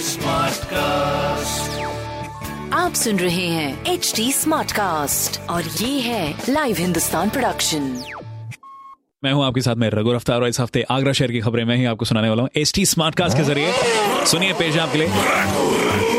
Smart cast आप सुन रहे हैं एच डी स्मार्ट कास्ट और ये है लाइव हिंदुस्तान प्रोडक्शन मैं हूँ आपके साथ में रघु अफ्तार और इस हफ़्ते आगरा शहर की खबरें मैं ही आपको सुनाने वाला हूँ एच टी स्मार्ट कास्ट के ज़रिए। सुनिए पेश आपके लिए।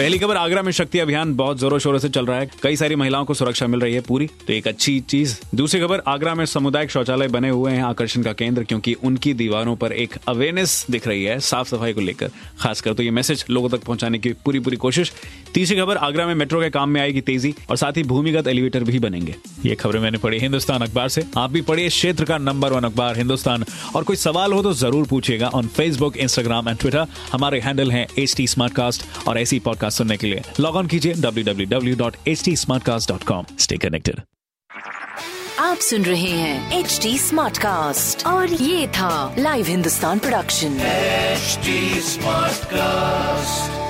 पहली खबर, आगरा में शक्ति अभियान बहुत जोरों शोरों से चल रहा है। कई सारी महिलाओं को सुरक्षा मिल रही है पूरी तो एक अच्छी चीज़। दूसरी खबर, आगरा में सामुदायिक शौचालय बने हुए हैं आकर्षण का केंद्र, क्योंकि उनकी दीवारों पर एक अवेयरनेस दिख रही है, साफ़ सफ़ाई को लेकर। खासकर तो ये मैसेज लोगों तक पहुँचाने की पूरी पूरी कोशिश। तीसरी खबर आगरा में मेट्रो के काम में आएगी तेज़ी और साथ ही भूमिगत एलिवेटर भी बनेंगे। ये खबरें मैंने पढ़ी हिंदुस्तान अखबार से। आप भी पढ़िए क्षेत्र का नंबर वन अखबार हिंदुस्तान। और कोई सवाल हो तो ज़रूर पूछिएगा on Facebook Instagram and Twitter हमारे हैंडल है एच टी और ऐसी पॉडकास्ट सुनने के लिए। लॉग ऑन कीजिए www.htsmartcast.com स्टे कनेक्टेड आप सुन रहे हैं एच टी स्मार्ट कास्ट और ये था live Hindustan production smart cast